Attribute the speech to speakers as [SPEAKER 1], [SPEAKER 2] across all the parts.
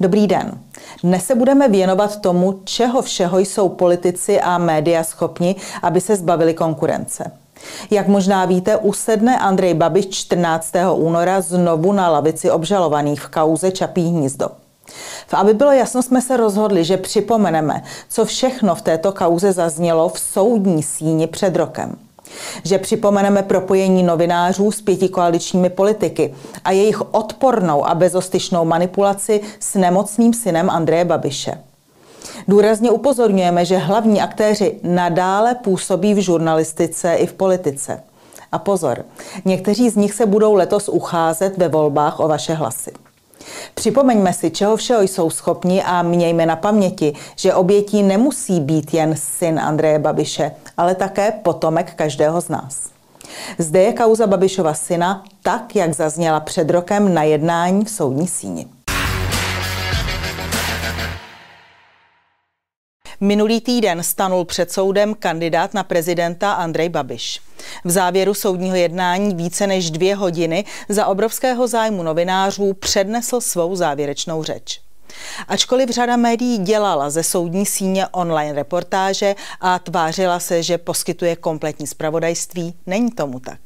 [SPEAKER 1] Dobrý den. Dnes se budeme věnovat tomu, čeho všeho jsou politici a média schopni, aby se zbavili konkurence. Jak možná víte, usedne Andrej Babiš 14. února znovu na lavici obžalovaných v kauze Čapí hnízdo. V aby bylo jasno, jsme se rozhodli, že připomeneme, co všechno v této kauze zaznělo v soudní síni před rokem že připomeneme propojení novinářů s pěti koaličními politiky a jejich odpornou a bezostyšnou manipulaci s nemocným synem Andreje Babiše. Důrazně upozorňujeme, že hlavní aktéři nadále působí v žurnalistice i v politice. A pozor, někteří z nich se budou letos ucházet ve volbách o vaše hlasy. Připomeňme si, čeho všeho jsou schopni a mějme na paměti, že obětí nemusí být jen syn Andreje Babiše, ale také potomek každého z nás. Zde je kauza Babišova syna, tak jak zazněla před rokem na jednání v soudní síni. Minulý týden stanul před soudem kandidát na prezidenta Andrej Babiš. V závěru soudního jednání více než dvě hodiny za obrovského zájmu novinářů přednesl svou závěrečnou řeč. Ačkoliv řada médií dělala ze soudní síně online reportáže a tvářila se, že poskytuje kompletní zpravodajství, není tomu tak.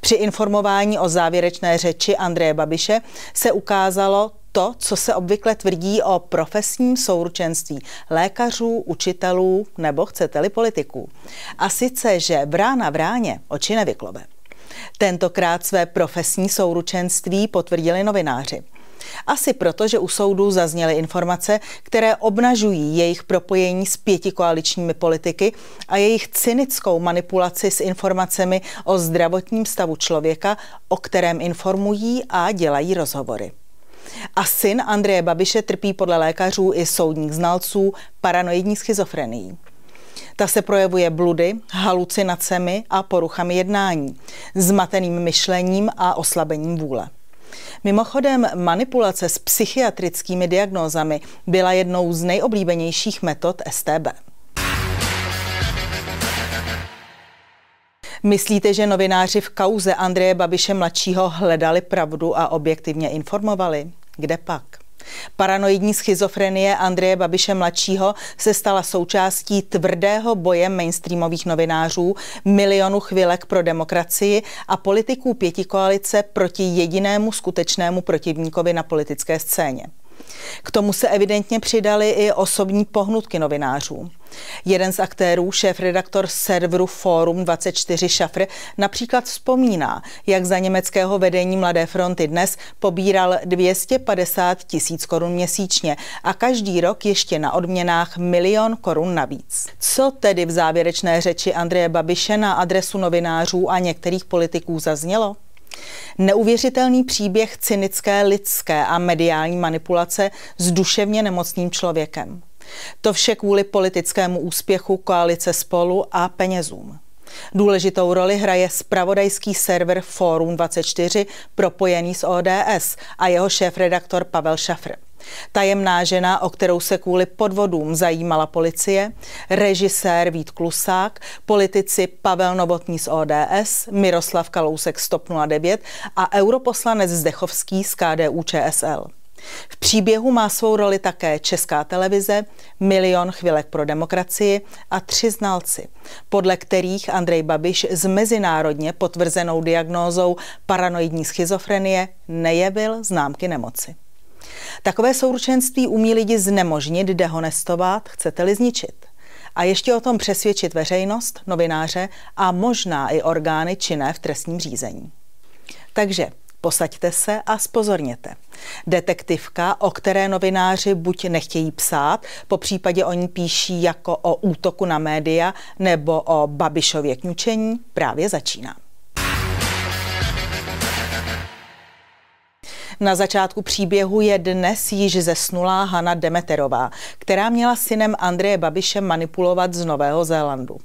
[SPEAKER 1] Při informování o závěrečné řeči Andreje Babiše se ukázalo to, co se obvykle tvrdí o profesním souručenství lékařů, učitelů nebo chcete-li politiků. A sice, že brána v ráně oči nevyklobe. Tentokrát své profesní souručenství potvrdili novináři. Asi proto, že u soudu zazněly informace, které obnažují jejich propojení s pěti koaličními politiky a jejich cynickou manipulaci s informacemi o zdravotním stavu člověka, o kterém informují a dělají rozhovory. A syn Andreje Babiše trpí podle lékařů i soudních znalců paranoidní schizofrenií. Ta se projevuje bludy, halucinacemi a poruchami jednání, zmateným myšlením a oslabením vůle. Mimochodem, manipulace s psychiatrickými diagnózami byla jednou z nejoblíbenějších metod STB. Myslíte, že novináři v kauze Andreje Babiše mladšího hledali pravdu a objektivně informovali? Kde pak? Paranoidní schizofrenie Andreje Babiše mladšího se stala součástí tvrdého boje mainstreamových novinářů, milionu chvilek pro demokracii a politiků pěti koalice proti jedinému skutečnému protivníkovi na politické scéně. K tomu se evidentně přidali i osobní pohnutky novinářů. Jeden z aktérů, šéf-redaktor serveru Forum 24 Šafr, například vzpomíná, jak za německého vedení Mladé fronty dnes pobíral 250 tisíc korun měsíčně a každý rok ještě na odměnách milion korun navíc. Co tedy v závěrečné řeči Andreje Babiše na adresu novinářů a některých politiků zaznělo? Neuvěřitelný příběh cynické lidské a mediální manipulace s duševně nemocným člověkem. To vše kvůli politickému úspěchu koalice spolu a penězům. Důležitou roli hraje spravodajský server Forum 24 propojený s ODS a jeho šéf-redaktor Pavel Šafr. Tajemná žena, o kterou se kvůli podvodům zajímala policie, režisér Vít Klusák, politici Pavel Novotný z ODS, Miroslav Kalousek z TOP 09 a europoslanec Zdechovský z KDU ČSL. V příběhu má svou roli také Česká televize, Milion chvilek pro demokracii a tři znalci, podle kterých Andrej Babiš s mezinárodně potvrzenou diagnózou paranoidní schizofrenie nejevil známky nemoci. Takové souručenství umí lidi znemožnit, dehonestovat, chcete-li zničit. A ještě o tom přesvědčit veřejnost, novináře a možná i orgány činné v trestním řízení. Takže Posaďte se a spozorněte. Detektivka, o které novináři buď nechtějí psát, po případě o ní píší jako o útoku na média nebo o Babišově kňučení, právě začíná. Na začátku příběhu je dnes již zesnulá Hanna Demeterová, která měla synem Andreje Babiše manipulovat z Nového Zélandu.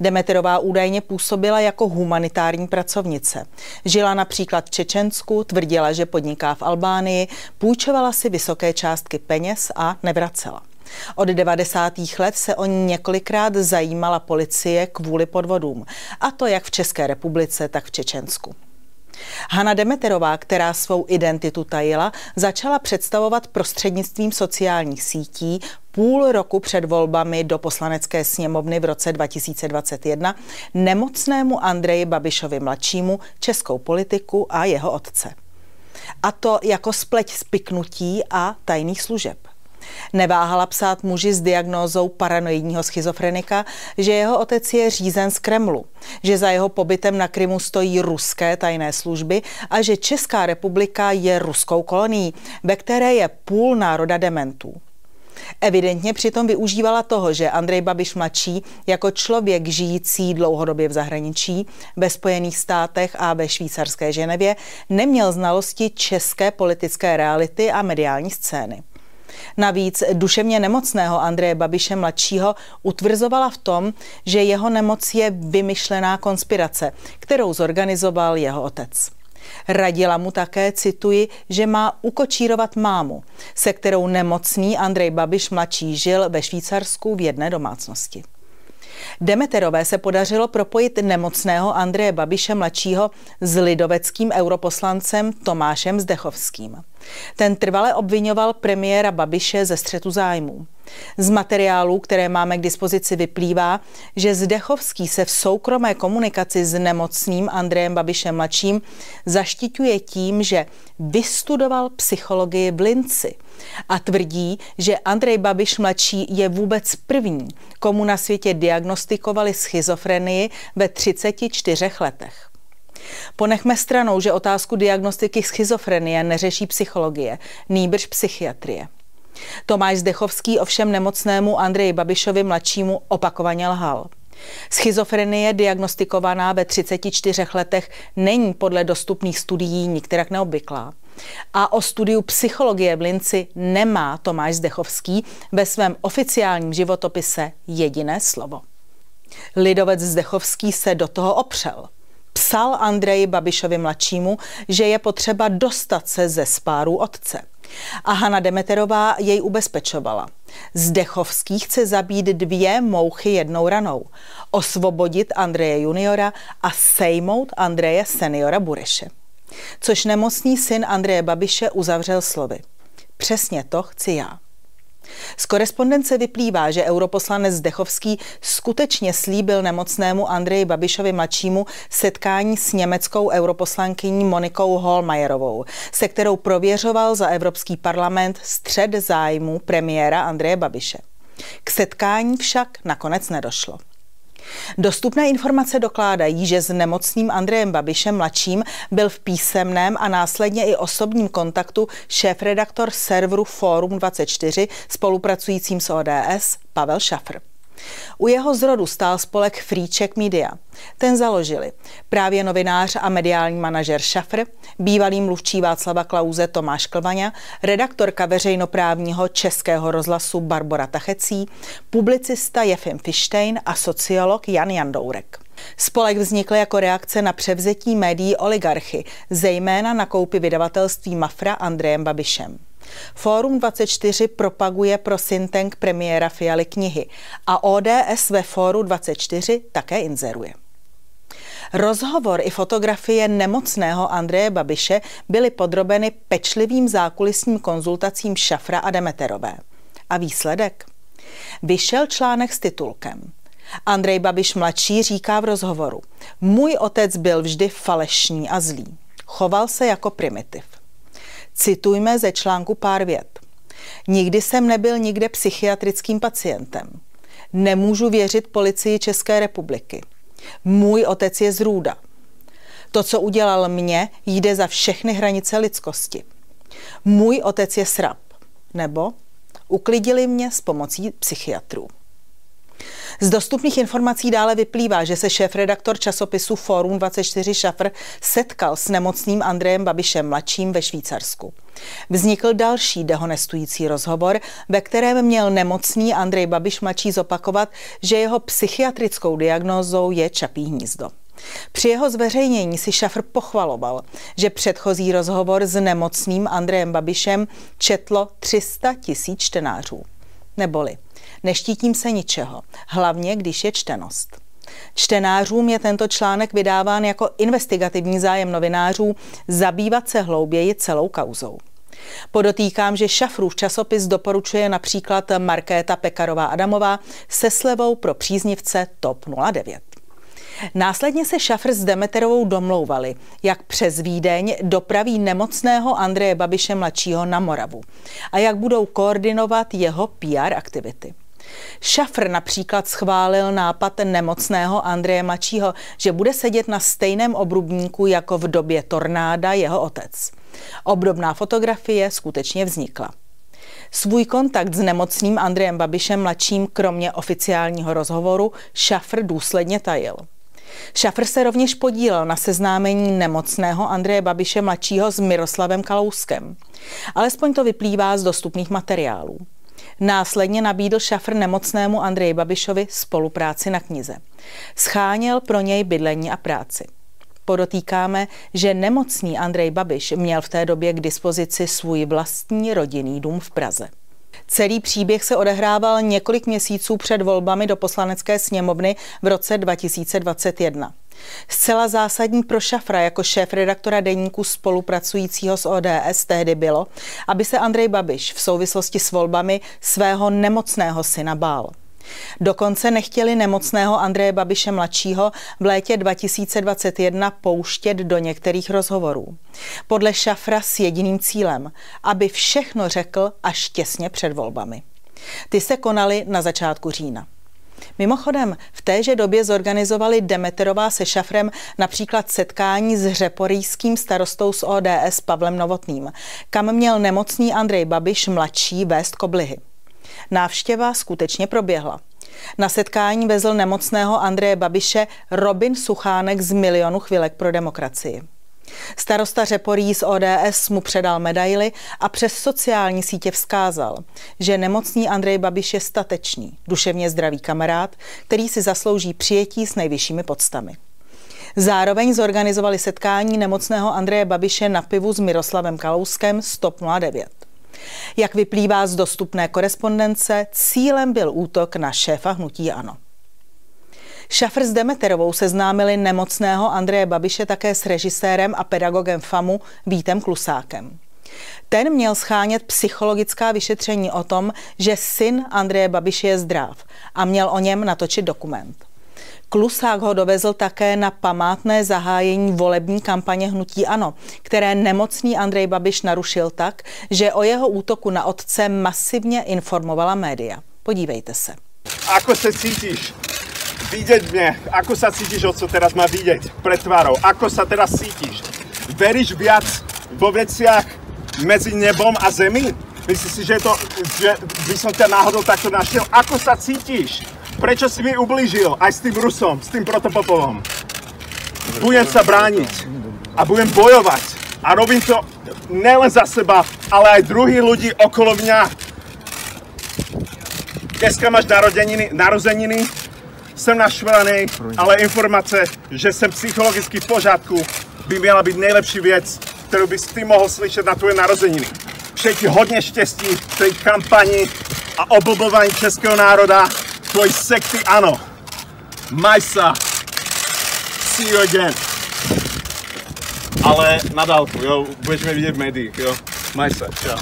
[SPEAKER 1] Demeterová údajně působila jako humanitární pracovnice. Žila například v Čečensku, tvrdila, že podniká v Albánii, půjčovala si vysoké částky peněz a nevracela. Od 90. let se o ní několikrát zajímala policie kvůli podvodům, a to jak v České republice, tak v Čečensku. Hanna Demeterová, která svou identitu tajila, začala představovat prostřednictvím sociálních sítí půl roku před volbami do poslanecké sněmovny v roce 2021 nemocnému Andreji Babišovi mladšímu českou politiku a jeho otce. A to jako spleť spiknutí a tajných služeb. Neváhala psát muži s diagnózou paranoidního schizofrenika, že jeho otec je řízen z Kremlu, že za jeho pobytem na Krymu stojí ruské tajné služby a že Česká republika je ruskou kolonií, ve které je půl národa dementů. Evidentně přitom využívala toho, že Andrej Babiš mladší jako člověk žijící dlouhodobě v zahraničí, ve Spojených státech a ve švýcarské Ženevě neměl znalosti české politické reality a mediální scény. Navíc duševně nemocného Andreje Babiše mladšího utvrzovala v tom, že jeho nemoc je vymyšlená konspirace, kterou zorganizoval jeho otec. Radila mu také, cituji, že má ukočírovat mámu, se kterou nemocný Andrej Babiš mladší žil ve Švýcarsku v jedné domácnosti. Demeterové se podařilo propojit nemocného Andreje Babiše mladšího s lidoveckým europoslancem Tomášem Zdechovským. Ten trvale obvinoval premiéra Babiše ze střetu zájmů. Z materiálů, které máme k dispozici, vyplývá, že Zdechovský se v soukromé komunikaci s nemocným Andrejem Babišem mladším zaštiťuje tím, že vystudoval psychologii v Linci a tvrdí, že Andrej Babiš mladší je vůbec první, komu na světě diagnostikovali schizofrenii ve 34 letech. Ponechme stranou, že otázku diagnostiky schizofrenie neřeší psychologie, nýbrž psychiatrie. Tomáš Zdechovský ovšem nemocnému Andreji Babišovi mladšímu opakovaně lhal. Schizofrenie diagnostikovaná ve 34 letech není podle dostupných studií nikterak neobvyklá. A o studiu psychologie v Linci nemá Tomáš Zdechovský ve svém oficiálním životopise jediné slovo. Lidovec Zdechovský se do toho opřel – psal Andreji Babišovi mladšímu, že je potřeba dostat se ze spáru otce. A Hanna Demeterová jej ubezpečovala. Zdechovský chce zabít dvě mouchy jednou ranou. Osvobodit Andreje juniora a sejmout Andreje seniora Bureše. Což nemocný syn Andreje Babiše uzavřel slovy. Přesně to chci já. Z korespondence vyplývá, že europoslanec Zdechovský skutečně slíbil nemocnému Andreji Babišovi mladšímu setkání s německou europoslankyní Monikou Holmajerovou, se kterou prověřoval za Evropský parlament střed zájmu premiéra Andreje Babiše. K setkání však nakonec nedošlo. Dostupné informace dokládají, že s nemocným Andrejem Babišem mladším byl v písemném a následně i osobním kontaktu šéf-redaktor serveru Forum 24 spolupracujícím s ODS Pavel Šafr. U jeho zrodu stál spolek Czech Media. Ten založili právě novinář a mediální manažer Šafr, bývalý mluvčí Václava Klauze Tomáš Klvaňa, redaktorka veřejnoprávního českého rozhlasu Barbara Tachecí, publicista Jefim Fištejn a sociolog Jan Jandourek. Spolek vznikl jako reakce na převzetí médií oligarchy, zejména na koupy vydavatelství Mafra Andrejem Babišem. Fórum 24 propaguje pro Sintank premiéra Fialy knihy a ODS ve Fóru 24 také inzeruje. Rozhovor i fotografie nemocného Andreje Babiše byly podrobeny pečlivým zákulisním konzultacím Šafra a Demeterové. A výsledek? Vyšel článek s titulkem Andrej Babiš mladší říká v rozhovoru Můj otec byl vždy falešný a zlý. Choval se jako primitiv. Citujme ze článku pár vět. Nikdy jsem nebyl nikde psychiatrickým pacientem. Nemůžu věřit policii České republiky. Můj otec je z Růda. To, co udělal mě, jde za všechny hranice lidskosti. Můj otec je srab. Nebo uklidili mě s pomocí psychiatrů. Z dostupných informací dále vyplývá, že se šéf-redaktor časopisu Forum 24 Šafr setkal s nemocným Andrejem Babišem mladším ve Švýcarsku. Vznikl další dehonestující rozhovor, ve kterém měl nemocný Andrej Babiš mladší zopakovat, že jeho psychiatrickou diagnózou je čapí hnízdo. Při jeho zveřejnění si Šafr pochvaloval, že předchozí rozhovor s nemocným Andrejem Babišem četlo 300 tisíc čtenářů. Neboli Neštítím se ničeho, hlavně když je čtenost. Čtenářům je tento článek vydáván jako investigativní zájem novinářů zabývat se hlouběji celou kauzou. Podotýkám, že Šafrův časopis doporučuje například Markéta Pekarová Adamová se slevou pro příznivce TOP 09. Následně se Šafr s Demeterovou domlouvali, jak přes Vídeň dopraví nemocného Andreje Babiše mladšího na Moravu a jak budou koordinovat jeho PR aktivity. Šafr například schválil nápad nemocného Andreje Mladšího, že bude sedět na stejném obrubníku jako v době tornáda jeho otec. Obdobná fotografie skutečně vznikla. Svůj kontakt s nemocným Andrejem Babišem mladším kromě oficiálního rozhovoru Šafr důsledně tajil. Šafr se rovněž podílel na seznámení nemocného Andreje Babiše mladšího s Miroslavem Kalouskem. Alespoň to vyplývá z dostupných materiálů. Následně nabídl Šafr nemocnému Andreji Babišovi spolupráci na knize. Scháněl pro něj bydlení a práci. Podotýkáme, že nemocný Andrej Babiš měl v té době k dispozici svůj vlastní rodinný dům v Praze. Celý příběh se odehrával několik měsíců před volbami do poslanecké sněmovny v roce 2021. Zcela zásadní pro Šafra jako šéf redaktora deníku spolupracujícího s ODS tehdy bylo, aby se Andrej Babiš v souvislosti s volbami svého nemocného syna bál. Dokonce nechtěli nemocného Andreje Babiše mladšího v létě 2021 pouštět do některých rozhovorů. Podle Šafra s jediným cílem, aby všechno řekl až těsně před volbami. Ty se konaly na začátku října. Mimochodem, v téže době zorganizovali Demeterová se Šafrem například setkání s řeporijským starostou z ODS Pavlem Novotným, kam měl nemocný Andrej Babiš mladší vést koblihy. Návštěva skutečně proběhla. Na setkání vezl nemocného Andreje Babiše Robin Suchánek z Milionu chvilek pro demokracii. Starosta Řeporí z ODS mu předal medaily a přes sociální sítě vzkázal, že nemocný Andrej Babiš je statečný, duševně zdravý kamarád, který si zaslouží přijetí s nejvyššími podstami. Zároveň zorganizovali setkání nemocného Andreje Babiše na pivu s Miroslavem Kalouskem z TOP 09. Jak vyplývá z dostupné korespondence, cílem byl útok na šéfa hnutí ANO. Šafr s Demeterovou seznámili nemocného Andreje Babiše také s režisérem a pedagogem FAMu Vítem Klusákem. Ten měl schánět psychologická vyšetření o tom, že syn Andreje Babiše je zdrav a měl o něm natočit dokument. Klusák ho dovezl také na památné zahájení volební kampaně Hnutí Ano, které nemocný Andrej Babiš narušil tak, že o jeho útoku na otce masivně informovala média. Podívejte se.
[SPEAKER 2] Ako se cítíš? Vidět mě. Ako se cítíš, co teraz má vidět před tvárou? Ako se teraz cítíš? Veríš viac vo veciach mezi nebom a zemi? Myslíš si, že, to, že by som ťa náhodou takto našiel? Ako sa cítiš? Prečo si mi ublížil? Aj s tým Rusom, s tým protopopovom. Budem sa brániť a budem bojovať. A robím to nelen za seba, ale aj druhých ľudí okolo mňa. Dneska máš narozeniny, narozeniny, jsem naštvaný, ale informace, že jsem psychologicky v pořádku, by měla být nejlepší věc, kterou bys ty mohl slyšet na tvoje narozeniny. Přeji ti hodně štěstí v té kampani a oblbování českého národa tvoj sekty ano. Maj sa. See you again. Ale na dálku, jo, budeš mě vidět v médiích, jo. Maj sa, čau.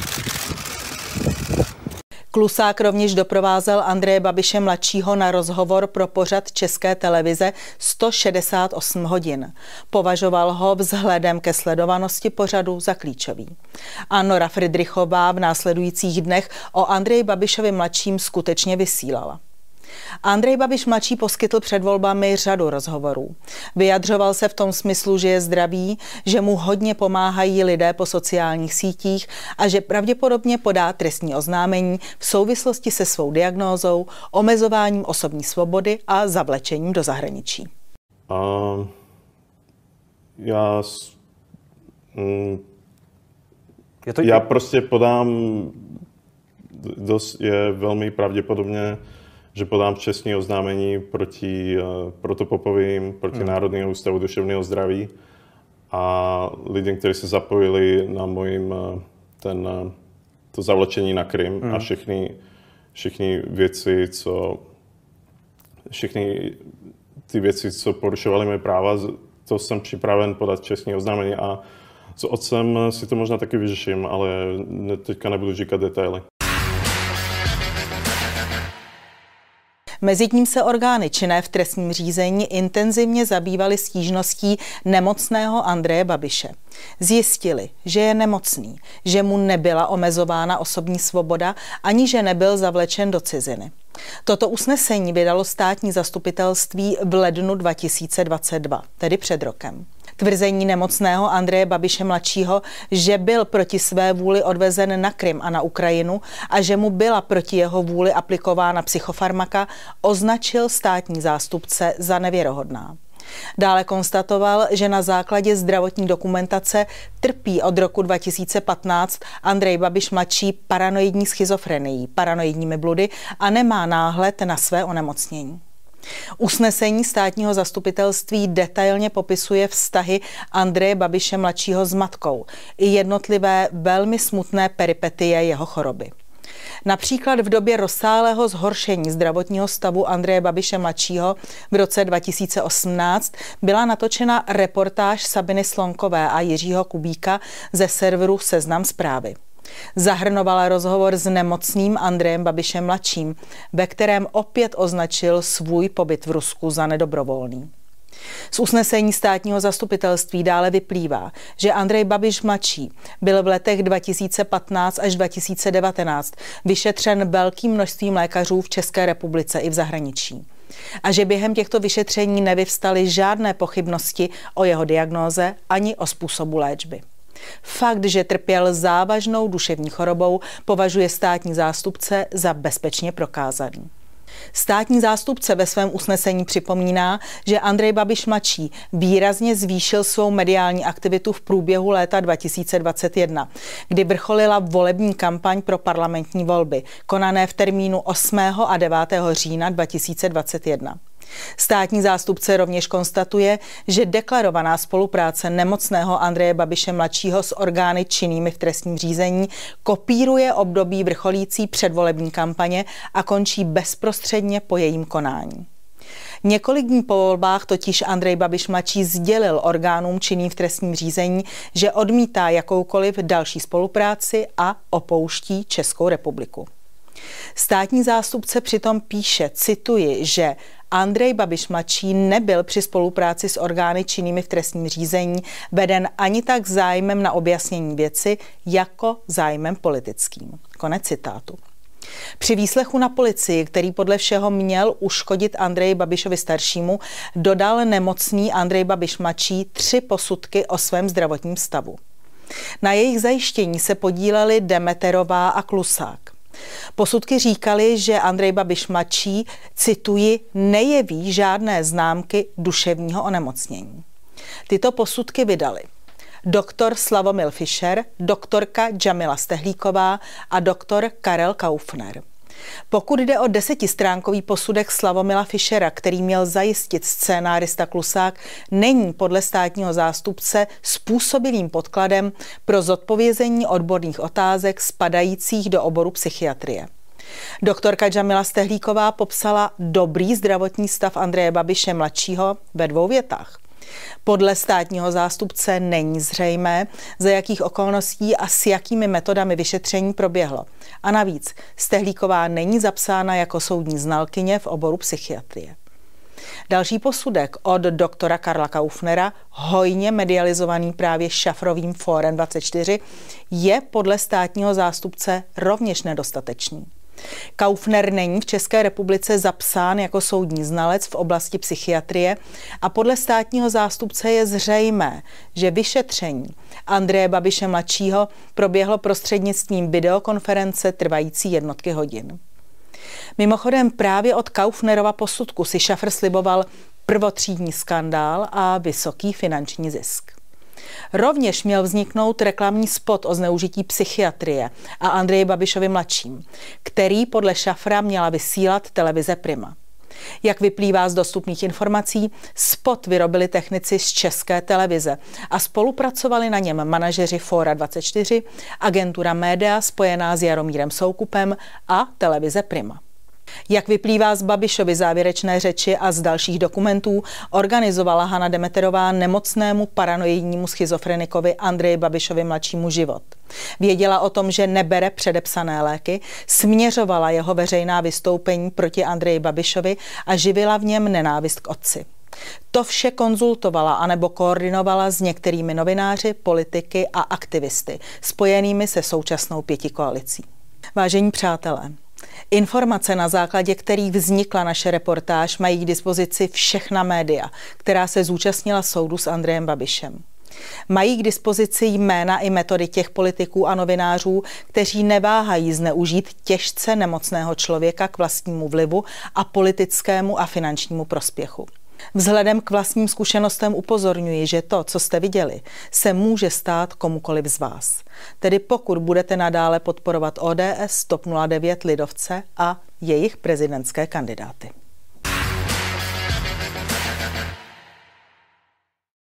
[SPEAKER 1] Klusák rovněž doprovázel Andreje Babiše mladšího na rozhovor pro pořad České televize 168 hodin. Považoval ho vzhledem ke sledovanosti pořadu za klíčový. A Nora Friedrichová v následujících dnech o Andreji Babišovi mladším skutečně vysílala. Andrej Babiš mladší poskytl před volbami řadu rozhovorů. Vyjadřoval se v tom smyslu, že je zdravý, že mu hodně pomáhají lidé po sociálních sítích a že pravděpodobně podá trestní oznámení v souvislosti se svou diagnózou, omezováním osobní svobody a zavlečením do zahraničí. Uh,
[SPEAKER 3] já, mm, je to... já prostě podám, dost je velmi pravděpodobně že podám čestní oznámení proti uh, protopopovým, proti hmm. Národního ústavu duševného zdraví a lidem, kteří se zapojili na mojím uh, ten, uh, to zavlečení na Krym hmm. a všechny, všechny věci, co všechny ty věci, co porušovaly moje práva, to jsem připraven podat čestní oznámení a s otcem si to možná taky vyřeším, ale teďka nebudu říkat detaily.
[SPEAKER 1] Mezitím se orgány činné v trestním řízení intenzivně zabývaly stížností nemocného Andreje Babiše. Zjistili, že je nemocný, že mu nebyla omezována osobní svoboda, ani že nebyl zavlečen do ciziny. Toto usnesení vydalo státní zastupitelství v lednu 2022, tedy před rokem. Tvrzení nemocného Andreje Babiše mladšího, že byl proti své vůli odvezen na Krym a na Ukrajinu a že mu byla proti jeho vůli aplikována psychofarmaka, označil státní zástupce za nevěrohodná. Dále konstatoval, že na základě zdravotní dokumentace trpí od roku 2015 Andrej Babiš mladší paranoidní schizofrenií, paranoidními bludy a nemá náhled na své onemocnění. Usnesení státního zastupitelství detailně popisuje vztahy Andreje Babiše mladšího s matkou i jednotlivé velmi smutné peripetie jeho choroby. Například v době rozsáhlého zhoršení zdravotního stavu Andreje Babiše mladšího v roce 2018 byla natočena reportáž Sabiny Slonkové a Jiřího Kubíka ze serveru Seznam zprávy. Zahrnovala rozhovor s nemocným Andrejem Babišem mladším, ve kterém opět označil svůj pobyt v Rusku za nedobrovolný. Z usnesení státního zastupitelství dále vyplývá, že Andrej Babiš mladší byl v letech 2015 až 2019 vyšetřen velkým množstvím lékařů v České republice i v zahraničí a že během těchto vyšetření nevyvstaly žádné pochybnosti o jeho diagnóze ani o způsobu léčby. Fakt, že trpěl závažnou duševní chorobou, považuje státní zástupce za bezpečně prokázaný. Státní zástupce ve svém usnesení připomíná, že Andrej Babiš mladší výrazně zvýšil svou mediální aktivitu v průběhu léta 2021, kdy vrcholila volební kampaň pro parlamentní volby, konané v termínu 8. a 9. října 2021. Státní zástupce rovněž konstatuje, že deklarovaná spolupráce nemocného Andreje Babiše mladšího s orgány činnými v trestním řízení kopíruje období vrcholící předvolební kampaně a končí bezprostředně po jejím konání. Několik dní po volbách totiž Andrej Babiš mladší sdělil orgánům činným v trestním řízení, že odmítá jakoukoliv další spolupráci a opouští Českou republiku. Státní zástupce přitom píše, cituji, že Andrej Babiš mladší nebyl při spolupráci s orgány činnými v trestním řízení veden ani tak zájmem na objasnění věci, jako zájmem politickým. Konec citátu. Při výslechu na policii, který podle všeho měl uškodit Andreji Babišovi staršímu, dodal nemocný Andrej Babiš mladší tři posudky o svém zdravotním stavu. Na jejich zajištění se podíleli Demeterová a Klusák. Posudky říkali, že Andrej Babiš mladší, cituji, nejeví žádné známky duševního onemocnění. Tyto posudky vydali doktor Slavomil Fischer, doktorka Jamila Stehlíková a doktor Karel Kaufner. Pokud jde o desetistránkový posudek Slavomila Fischera, který měl zajistit scénárista Klusák, není podle státního zástupce způsobilým podkladem pro zodpovězení odborných otázek spadajících do oboru psychiatrie. Doktorka Jamila Stehlíková popsala dobrý zdravotní stav Andreje Babiše mladšího ve dvou větách. Podle státního zástupce není zřejmé, za jakých okolností a s jakými metodami vyšetření proběhlo. A navíc Stehlíková není zapsána jako soudní znalkyně v oboru psychiatrie. Další posudek od doktora Karla Kaufnera, hojně medializovaný právě šafrovým Fórem 24, je podle státního zástupce rovněž nedostatečný. Kaufner není v České republice zapsán jako soudní znalec v oblasti psychiatrie a podle státního zástupce je zřejmé, že vyšetření Andreje Babiše mladšího proběhlo prostřednictvím videokonference trvající jednotky hodin. Mimochodem právě od Kaufnerova posudku si Šafr sliboval prvotřídní skandál a vysoký finanční zisk. Rovněž měl vzniknout reklamní spot o zneužití psychiatrie a Andreji Babišovi mladším, který podle Šafra měla vysílat televize Prima. Jak vyplývá z dostupných informací, spot vyrobili technici z české televize a spolupracovali na něm manažeři Fora 24, agentura Média spojená s Jaromírem Soukupem a televize Prima. Jak vyplývá z Babišovy závěrečné řeči a z dalších dokumentů, organizovala Hana Demeterová nemocnému paranoidnímu schizofrenikovi Andreji Babišovi mladšímu život. Věděla o tom, že nebere předepsané léky, směřovala jeho veřejná vystoupení proti Andreji Babišovi a živila v něm nenávist k otci. To vše konzultovala anebo koordinovala s některými novináři, politiky a aktivisty spojenými se současnou pětikoalicí. Vážení přátelé, Informace, na základě kterých vznikla naše reportáž, mají k dispozici všechna média, která se zúčastnila soudu s Andrejem Babišem. Mají k dispozici jména i metody těch politiků a novinářů, kteří neváhají zneužít těžce nemocného člověka k vlastnímu vlivu a politickému a finančnímu prospěchu. Vzhledem k vlastním zkušenostem upozorňuji, že to, co jste viděli, se může stát komukoliv z vás. Tedy pokud budete nadále podporovat ODS, TOP 09 Lidovce a jejich prezidentské kandidáty.